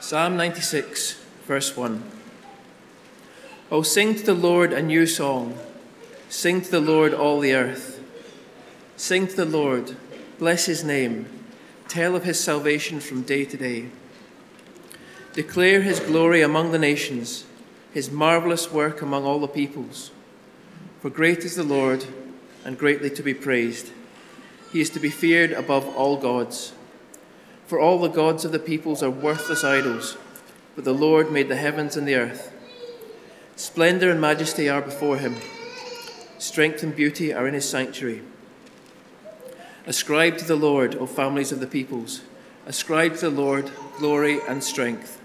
Psalm 96, verse 1. Oh, sing to the Lord a new song. Sing to the Lord, all the earth. Sing to the Lord, bless his name. Tell of his salvation from day to day. Declare his glory among the nations, his marvelous work among all the peoples. For great is the Lord, and greatly to be praised. He is to be feared above all gods. For all the gods of the peoples are worthless idols, but the Lord made the heavens and the earth. Splendor and majesty are before him, strength and beauty are in his sanctuary. Ascribe to the Lord, O families of the peoples, ascribe to the Lord glory and strength.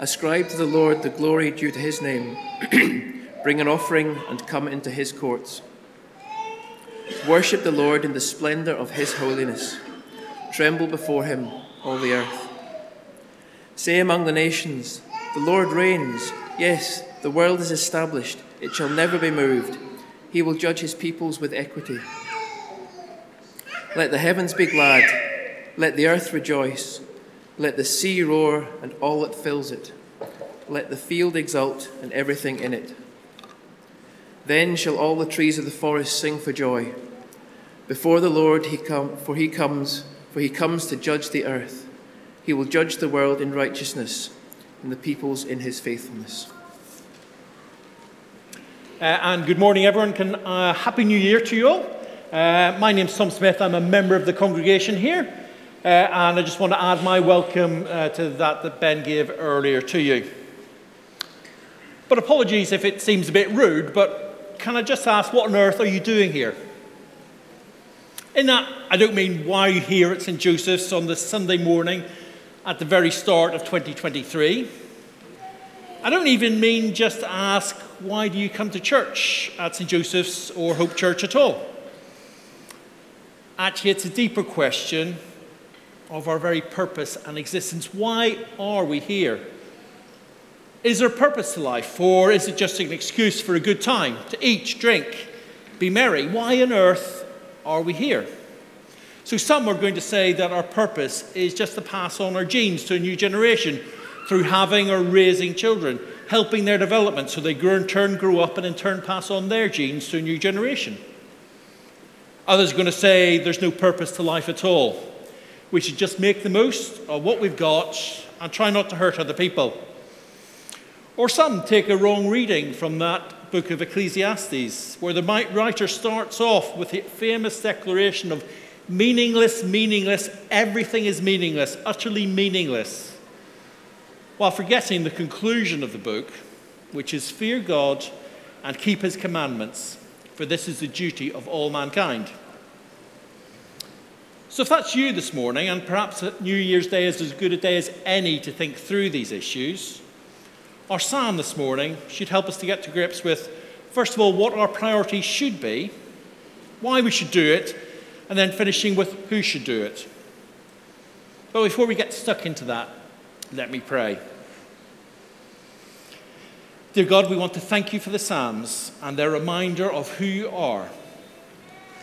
Ascribe to the Lord the glory due to his name. Bring an offering and come into his courts. Worship the Lord in the splendor of his holiness. Tremble before him, all the earth. Say among the nations, The Lord reigns. Yes, the world is established, it shall never be moved. He will judge his peoples with equity. Let the heavens be glad, let the earth rejoice, let the sea roar and all that fills it, let the field exult and everything in it. Then shall all the trees of the forest sing for joy. Before the Lord he come, for he comes for he comes to judge the earth. He will judge the world in righteousness and the peoples in his faithfulness. Uh, and good morning, everyone. Can, uh, Happy New Year to you all. Uh, my name's Tom Smith. I'm a member of the congregation here. Uh, and I just want to add my welcome uh, to that that Ben gave earlier to you. But apologies if it seems a bit rude, but can I just ask, what on earth are you doing here? In that, I don't mean why you're here at St. Joseph's on the Sunday morning at the very start of 2023. I don't even mean just ask, why do you come to church at St. Joseph's or Hope Church at all? Actually, it's a deeper question of our very purpose and existence. Why are we here? Is there a purpose to life, or is it just an excuse for a good time to eat, drink, be merry? Why on earth are we here? So, some are going to say that our purpose is just to pass on our genes to a new generation through having or raising children, helping their development so they grow in turn grow up and in turn pass on their genes to a new generation. Others are going to say there's no purpose to life at all. We should just make the most of what we've got and try not to hurt other people. Or some take a wrong reading from that book of Ecclesiastes, where the writer starts off with the famous declaration of meaningless, meaningless, everything is meaningless, utterly meaningless, while forgetting the conclusion of the book, which is fear God and keep his commandments, for this is the duty of all mankind. So, if that's you this morning, and perhaps New Year's Day is as good a day as any to think through these issues, our psalm this morning should help us to get to grips with, first of all, what our priorities should be, why we should do it, and then finishing with who should do it. But before we get stuck into that, let me pray. Dear God, we want to thank you for the Psalms and their reminder of who you are.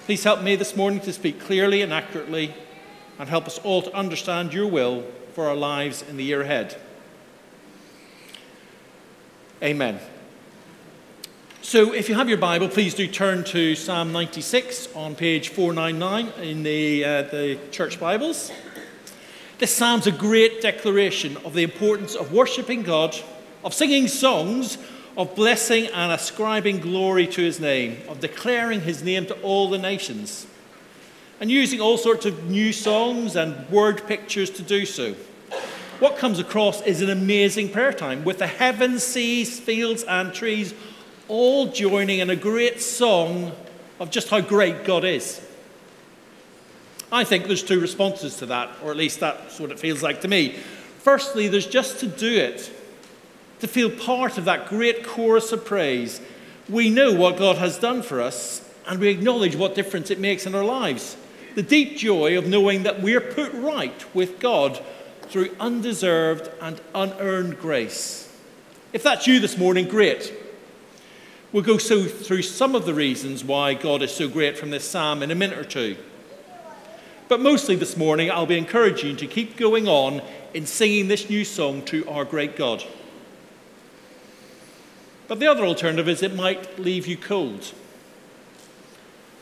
Please help me this morning to speak clearly and accurately and help us all to understand your will for our lives in the year ahead. Amen. So, if you have your Bible, please do turn to Psalm 96 on page 499 in the, uh, the church Bibles. This psalm's a great declaration of the importance of worshipping God, of singing songs, of blessing and ascribing glory to his name, of declaring his name to all the nations, and using all sorts of new songs and word pictures to do so what comes across is an amazing prayer time with the heavens, seas, fields, and trees all joining in a great song of just how great God is. I think there's two responses to that, or at least that's what it feels like to me. Firstly, there's just to do it, to feel part of that great chorus of praise. We know what God has done for us, and we acknowledge what difference it makes in our lives. The deep joy of knowing that we're put right with God through undeserved and unearned grace. If that's you this morning, great. We'll go through some of the reasons why God is so great from this psalm in a minute or two. But mostly this morning, I'll be encouraging you to keep going on in singing this new song to our great God. But the other alternative is it might leave you cold.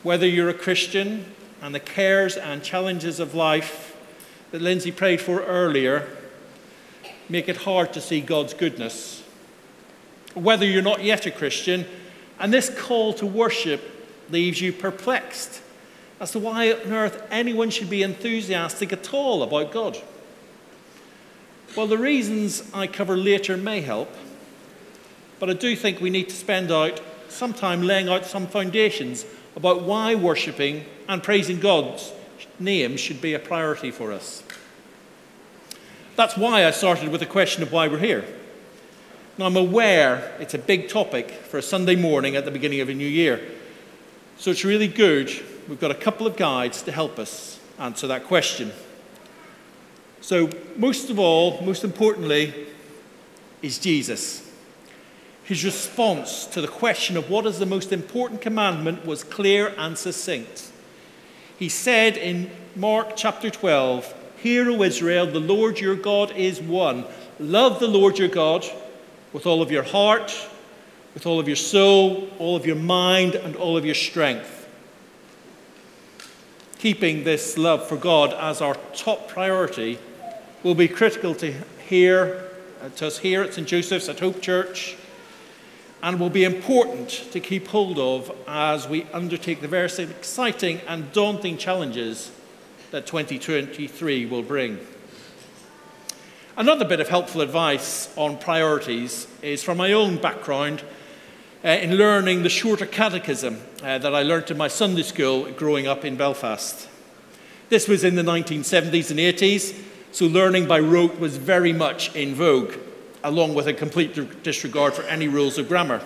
Whether you're a Christian and the cares and challenges of life that Lindsay prayed for earlier make it hard to see God's goodness. Whether you're not yet a Christian and this call to worship leaves you perplexed as to why on earth anyone should be enthusiastic at all about God. Well, the reasons I cover later may help, but I do think we need to spend out some time laying out some foundations about why worshipping and praising God's name should be a priority for us. That's why I started with the question of why we're here. Now, I'm aware it's a big topic for a Sunday morning at the beginning of a new year. So it's really good. We've got a couple of guides to help us answer that question. So, most of all, most importantly, is Jesus. His response to the question of what is the most important commandment was clear and succinct. He said in Mark chapter 12, Hear, O Israel, the Lord your God is one. Love the Lord your God with all of your heart, with all of your soul, all of your mind, and all of your strength. Keeping this love for God as our top priority will be critical to here, uh, to us here at St. Joseph's at Hope Church, and will be important to keep hold of as we undertake the various exciting and daunting challenges that 2023 will bring. Another bit of helpful advice on priorities is from my own background uh, in learning the shorter catechism uh, that I learnt in my Sunday school growing up in Belfast. This was in the 1970s and 80s, so learning by rote was very much in vogue, along with a complete disregard for any rules of grammar.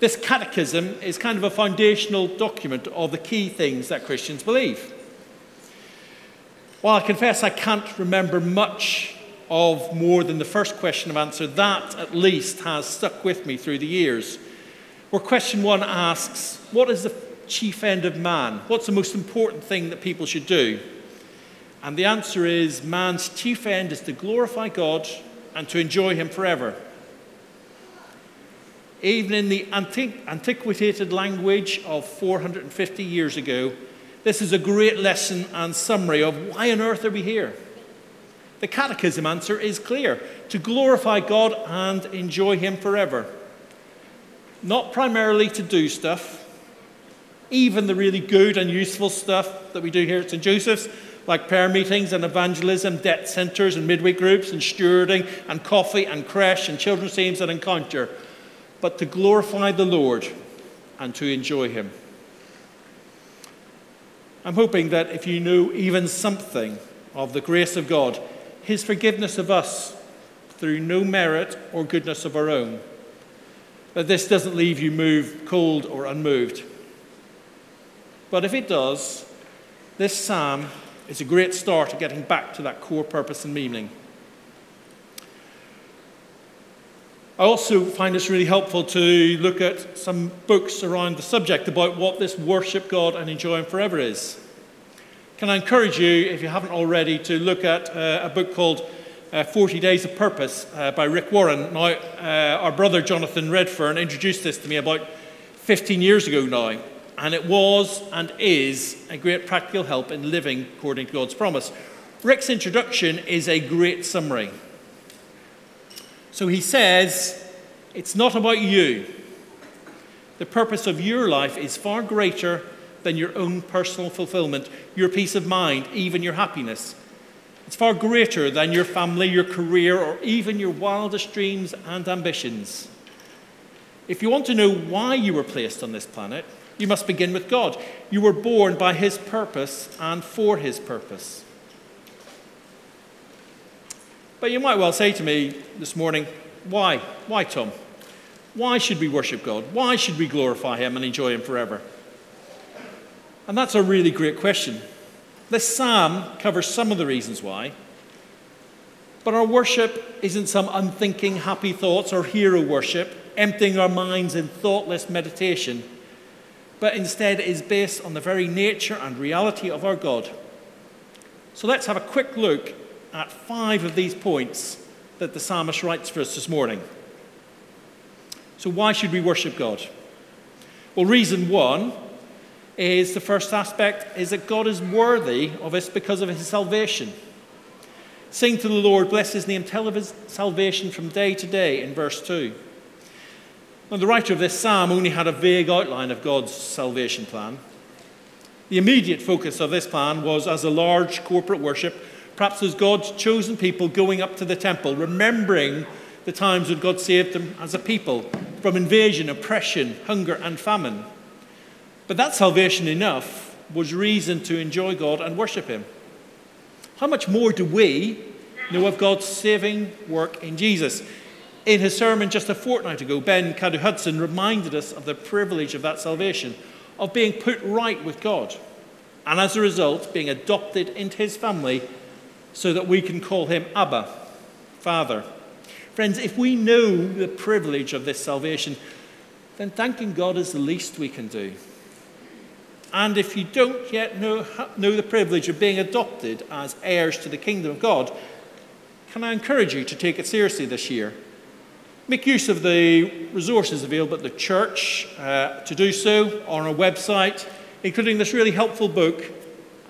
This catechism is kind of a foundational document of the key things that Christians believe. While I confess I can't remember much of more than the first question of answer, that at least has stuck with me through the years. Where question one asks, What is the chief end of man? What's the most important thing that people should do? And the answer is man's chief end is to glorify God and to enjoy Him forever. Even in the antiq- antiquated language of 450 years ago, this is a great lesson and summary of why on earth are we here? The catechism answer is clear to glorify God and enjoy Him forever. Not primarily to do stuff, even the really good and useful stuff that we do here at St. Joseph's, like prayer meetings and evangelism, debt centres and midweek groups and stewarding and coffee and creche and children's teams and encounter, but to glorify the Lord and to enjoy Him. I'm hoping that if you knew even something of the grace of God, his forgiveness of us through no merit or goodness of our own. That this doesn't leave you moved, cold, or unmoved. But if it does, this psalm is a great start to getting back to that core purpose and meaning. I also find this really helpful to look at some books around the subject about what this worship God and enjoy Him forever is. Can I encourage you, if you haven't already, to look at uh, a book called uh, 40 Days of Purpose uh, by Rick Warren? Now, uh, our brother Jonathan Redfern introduced this to me about 15 years ago now, and it was and is a great practical help in living according to God's promise. Rick's introduction is a great summary. So he says, It's not about you. The purpose of your life is far greater than your own personal fulfillment, your peace of mind, even your happiness. It's far greater than your family, your career, or even your wildest dreams and ambitions. If you want to know why you were placed on this planet, you must begin with God. You were born by His purpose and for His purpose. But you might well say to me this morning, why? Why, Tom? Why should we worship God? Why should we glorify Him and enjoy Him forever? And that's a really great question. This psalm covers some of the reasons why. But our worship isn't some unthinking happy thoughts or hero worship, emptying our minds in thoughtless meditation, but instead is based on the very nature and reality of our God, So let's have a quick look at five of these points that the psalmist writes for us this morning. So, why should we worship God? Well, reason one is the first aspect is that God is worthy of us because of his salvation. Sing to the Lord, bless his name, tell of his salvation from day to day in verse 2. Now, the writer of this psalm only had a vague outline of God's salvation plan. The immediate focus of this plan was as a large corporate worship, perhaps as God's chosen people going up to the temple, remembering the times when God saved them as a people from invasion, oppression, hunger, and famine. But that salvation enough was reason to enjoy God and worship Him. How much more do we know of God's saving work in Jesus? In his sermon just a fortnight ago, Ben Cadu Hudson reminded us of the privilege of that salvation, of being put right with God, and as a result, being adopted into his family so that we can call him Abba, Father. Friends, if we know the privilege of this salvation, then thanking God is the least we can do. And if you don't yet know, know the privilege of being adopted as heirs to the kingdom of God, can I encourage you to take it seriously this year? Make use of the resources available at the church uh, to do so on our website, including this really helpful book,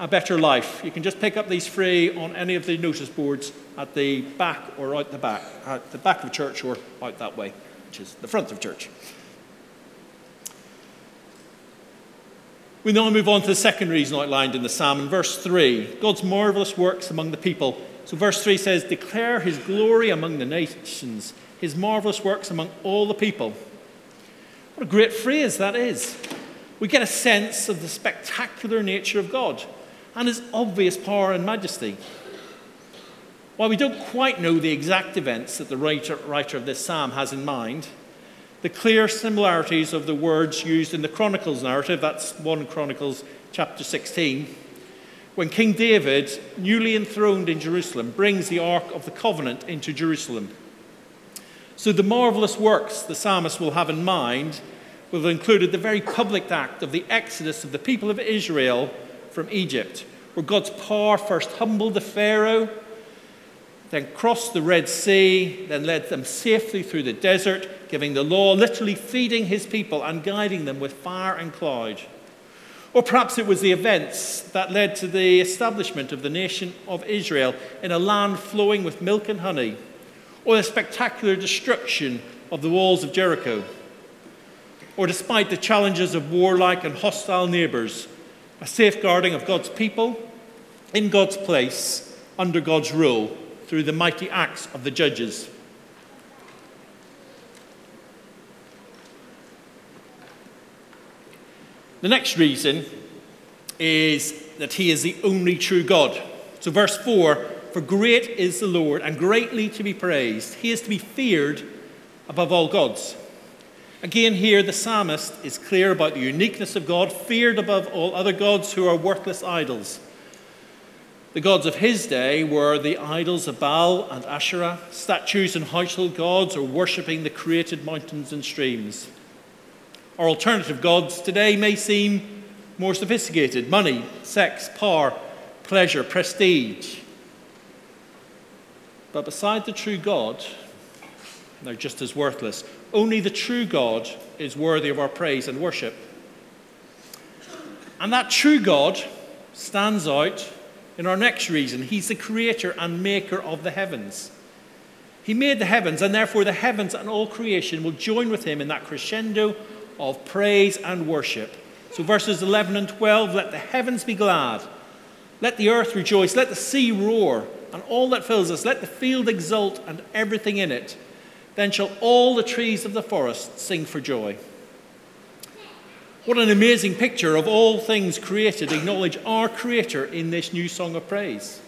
A Better Life. You can just pick up these free on any of the notice boards at the back or out the back, at the back of church or out that way, which is the front of church. We now move on to the second reason outlined in the psalm in verse 3 God's marvelous works among the people. So, verse 3 says, Declare his glory among the nations, his marvelous works among all the people. What a great phrase that is. We get a sense of the spectacular nature of God and his obvious power and majesty. While we don't quite know the exact events that the writer, writer of this psalm has in mind, the clear similarities of the words used in the Chronicles narrative, that's 1 Chronicles chapter 16, when King David, newly enthroned in Jerusalem, brings the Ark of the Covenant into Jerusalem. So the marvelous works the psalmist will have in mind will have included the very public act of the exodus of the people of Israel from Egypt, where God's power first humbled the Pharaoh then crossed the Red Sea, then led them safely through the desert, giving the law, literally feeding his people and guiding them with fire and cloud. Or perhaps it was the events that led to the establishment of the nation of Israel in a land flowing with milk and honey, or the spectacular destruction of the walls of Jericho. Or despite the challenges of warlike and hostile neighbors, a safeguarding of God's people in God's place under God's rule through the mighty acts of the judges. The next reason is that he is the only true God. So, verse 4 For great is the Lord, and greatly to be praised. He is to be feared above all gods. Again, here the psalmist is clear about the uniqueness of God, feared above all other gods who are worthless idols. The gods of his day were the idols of Baal and Asherah, statues and household gods, or worshipping the created mountains and streams. Our alternative gods today may seem more sophisticated money, sex, power, pleasure, prestige. But beside the true God, they're just as worthless. Only the true God is worthy of our praise and worship. And that true God stands out in our next reason, he's the creator and maker of the heavens. He made the heavens, and therefore the heavens and all creation will join with him in that crescendo of praise and worship. So, verses 11 and 12 let the heavens be glad, let the earth rejoice, let the sea roar, and all that fills us, let the field exult and everything in it. Then shall all the trees of the forest sing for joy. What an amazing picture of all things created. Acknowledge our Creator in this new song of praise.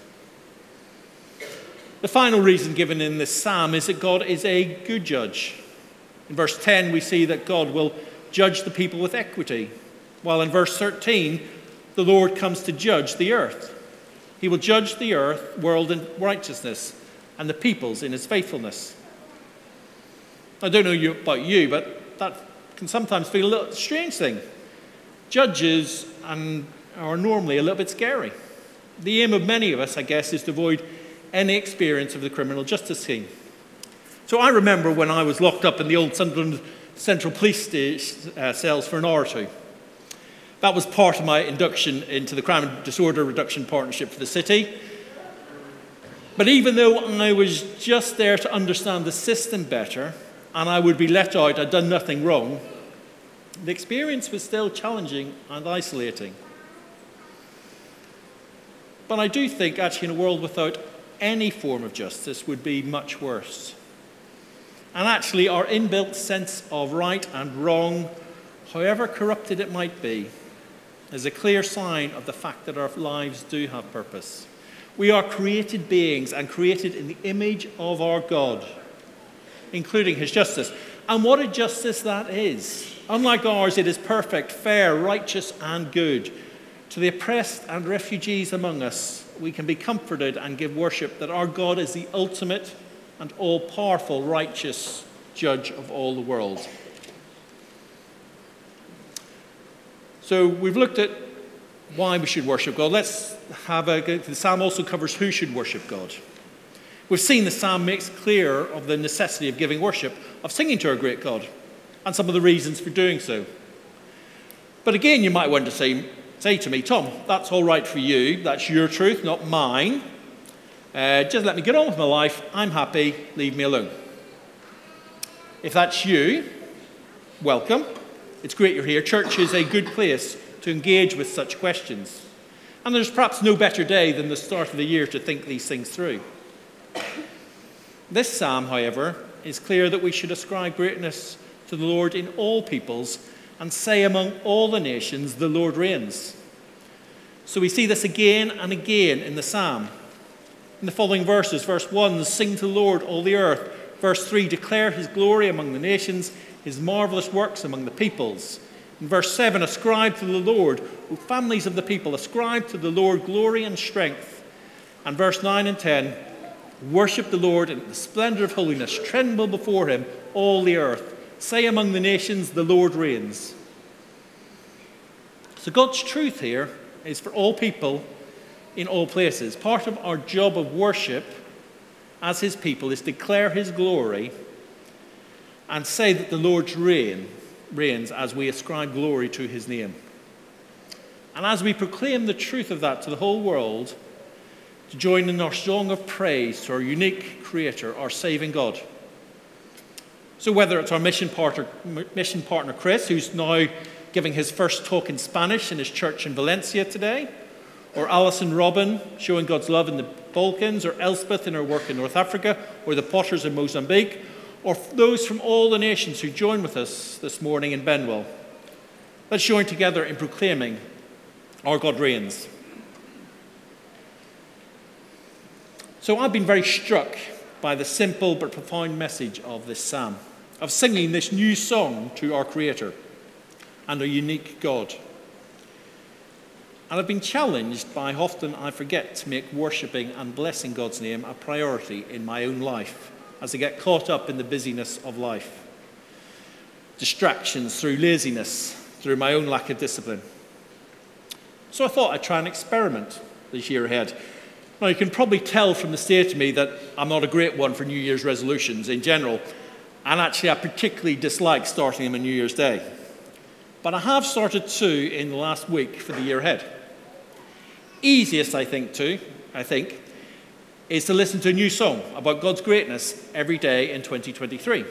The final reason given in this psalm is that God is a good judge. In verse 10, we see that God will judge the people with equity, while in verse 13, the Lord comes to judge the earth. He will judge the earth, world in righteousness, and the peoples in his faithfulness. I don't know you, about you, but that can sometimes feel a little strange thing. Judges and are normally a little bit scary. The aim of many of us, I guess, is to avoid any experience of the criminal justice scheme. So I remember when I was locked up in the old Sunderland Central Police uh, cells for an hour or two. That was part of my induction into the Crime and Disorder Reduction Partnership for the City. But even though I was just there to understand the system better and I would be let out, I'd done nothing wrong, the experience was still challenging and isolating. But I do think, actually, in a world without any form of justice would be much worse. And actually, our inbuilt sense of right and wrong, however corrupted it might be, is a clear sign of the fact that our lives do have purpose. We are created beings and created in the image of our God, including His justice. And what a justice that is! Unlike ours, it is perfect, fair, righteous, and good. To the oppressed and refugees among us, we can be comforted and give worship that our God is the ultimate and all powerful, righteous judge of all the world. So we've looked at why we should worship God. Let's have a the psalm also covers who should worship God. We've seen the psalm makes clear of the necessity of giving worship, of singing to our great God, and some of the reasons for doing so. But again, you might want to say, say to me, Tom, that's all right for you. That's your truth, not mine. Uh, just let me get on with my life. I'm happy. Leave me alone. If that's you, welcome. It's great you're here. Church is a good place to engage with such questions. And there's perhaps no better day than the start of the year to think these things through. This psalm, however, is clear that we should ascribe greatness to the Lord in all peoples and say among all the nations, the Lord reigns. So we see this again and again in the psalm. In the following verses, verse 1, sing to the Lord, all the earth. Verse 3, declare his glory among the nations his marvelous works among the peoples. In verse 7, ascribe to the Lord, O families of the people, ascribe to the Lord glory and strength. And verse 9 and 10, worship the Lord in the splendor of holiness, tremble before him, all the earth. Say among the nations, the Lord reigns. So God's truth here is for all people in all places. Part of our job of worship as his people is declare his glory and say that the Lord's reign reigns as we ascribe glory to his name. And as we proclaim the truth of that to the whole world, to join in our song of praise to our unique Creator, our saving God. So, whether it's our mission partner, mission partner Chris, who's now giving his first talk in Spanish in his church in Valencia today, or Alison Robin showing God's love in the Balkans, or Elspeth in her work in North Africa, or the Potters in Mozambique, or those from all the nations who join with us this morning in Benwell. Let's join together in proclaiming our God reigns. So I've been very struck by the simple but profound message of this psalm, of singing this new song to our Creator and a unique God. And I've been challenged by often I forget to make worshipping and blessing God's name a priority in my own life as I get caught up in the busyness of life. Distractions through laziness, through my own lack of discipline. So I thought I'd try an experiment this year ahead. Now, you can probably tell from the state of me that I'm not a great one for New Year's resolutions in general, and actually, I particularly dislike starting them on New Year's Day. But I have started two in the last week for the year ahead. Easiest, I think, to, I think, is to listen to a new song about God's greatness every day in 2023.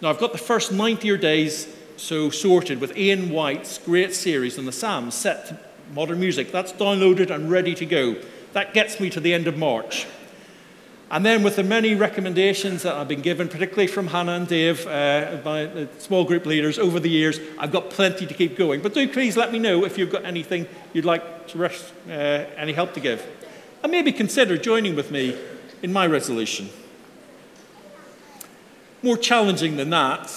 Now, I've got the first 90 or days so sorted with Ian White's great series on the Psalms set to modern music. That's downloaded and ready to go. That gets me to the end of March. And then, with the many recommendations that I've been given, particularly from Hannah and Dave, uh, my small group leaders over the years, I've got plenty to keep going. But do please let me know if you've got anything you'd like to rush, uh, any help to give and maybe consider joining with me in my resolution. More challenging than that,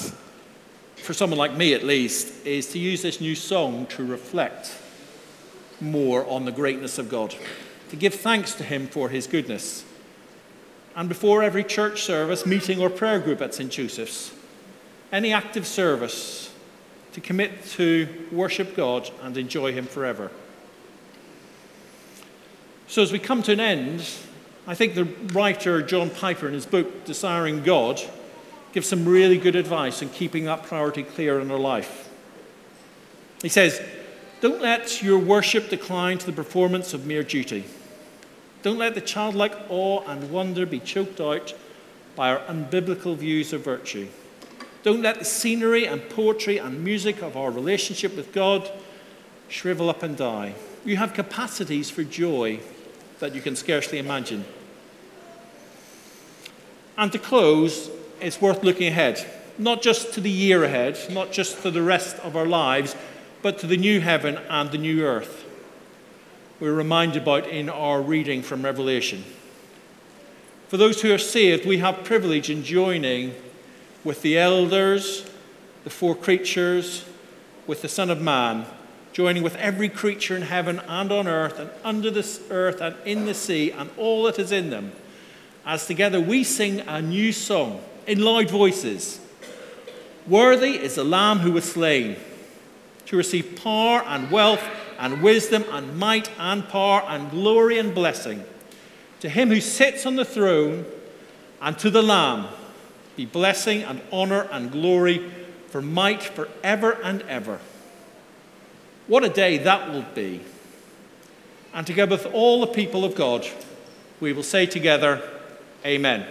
for someone like me at least, is to use this new song to reflect more on the greatness of God, to give thanks to Him for His goodness. And before every church service, meeting, or prayer group at St. Joseph's, any active service, to commit to worship God and enjoy Him forever. So, as we come to an end, I think the writer John Piper, in his book Desiring God, gives some really good advice in keeping that priority clear in our life. He says, Don't let your worship decline to the performance of mere duty. Don't let the childlike awe and wonder be choked out by our unbiblical views of virtue. Don't let the scenery and poetry and music of our relationship with God shrivel up and die. You have capacities for joy that you can scarcely imagine. And to close, it's worth looking ahead, not just to the year ahead, not just to the rest of our lives, but to the new heaven and the new earth. We're reminded about in our reading from Revelation. For those who are saved, we have privilege in joining with the elders, the four creatures, with the Son of Man, joining with every creature in heaven and on earth and under the earth and in the sea and all that is in them, as together we sing a new song in loud voices. Worthy is the Lamb who was slain to receive power and wealth and wisdom and might and power and glory and blessing. To him who sits on the throne and to the Lamb be blessing and honor and glory for might forever and ever. What a day that will be. And together with all the people of God, we will say together, Amen.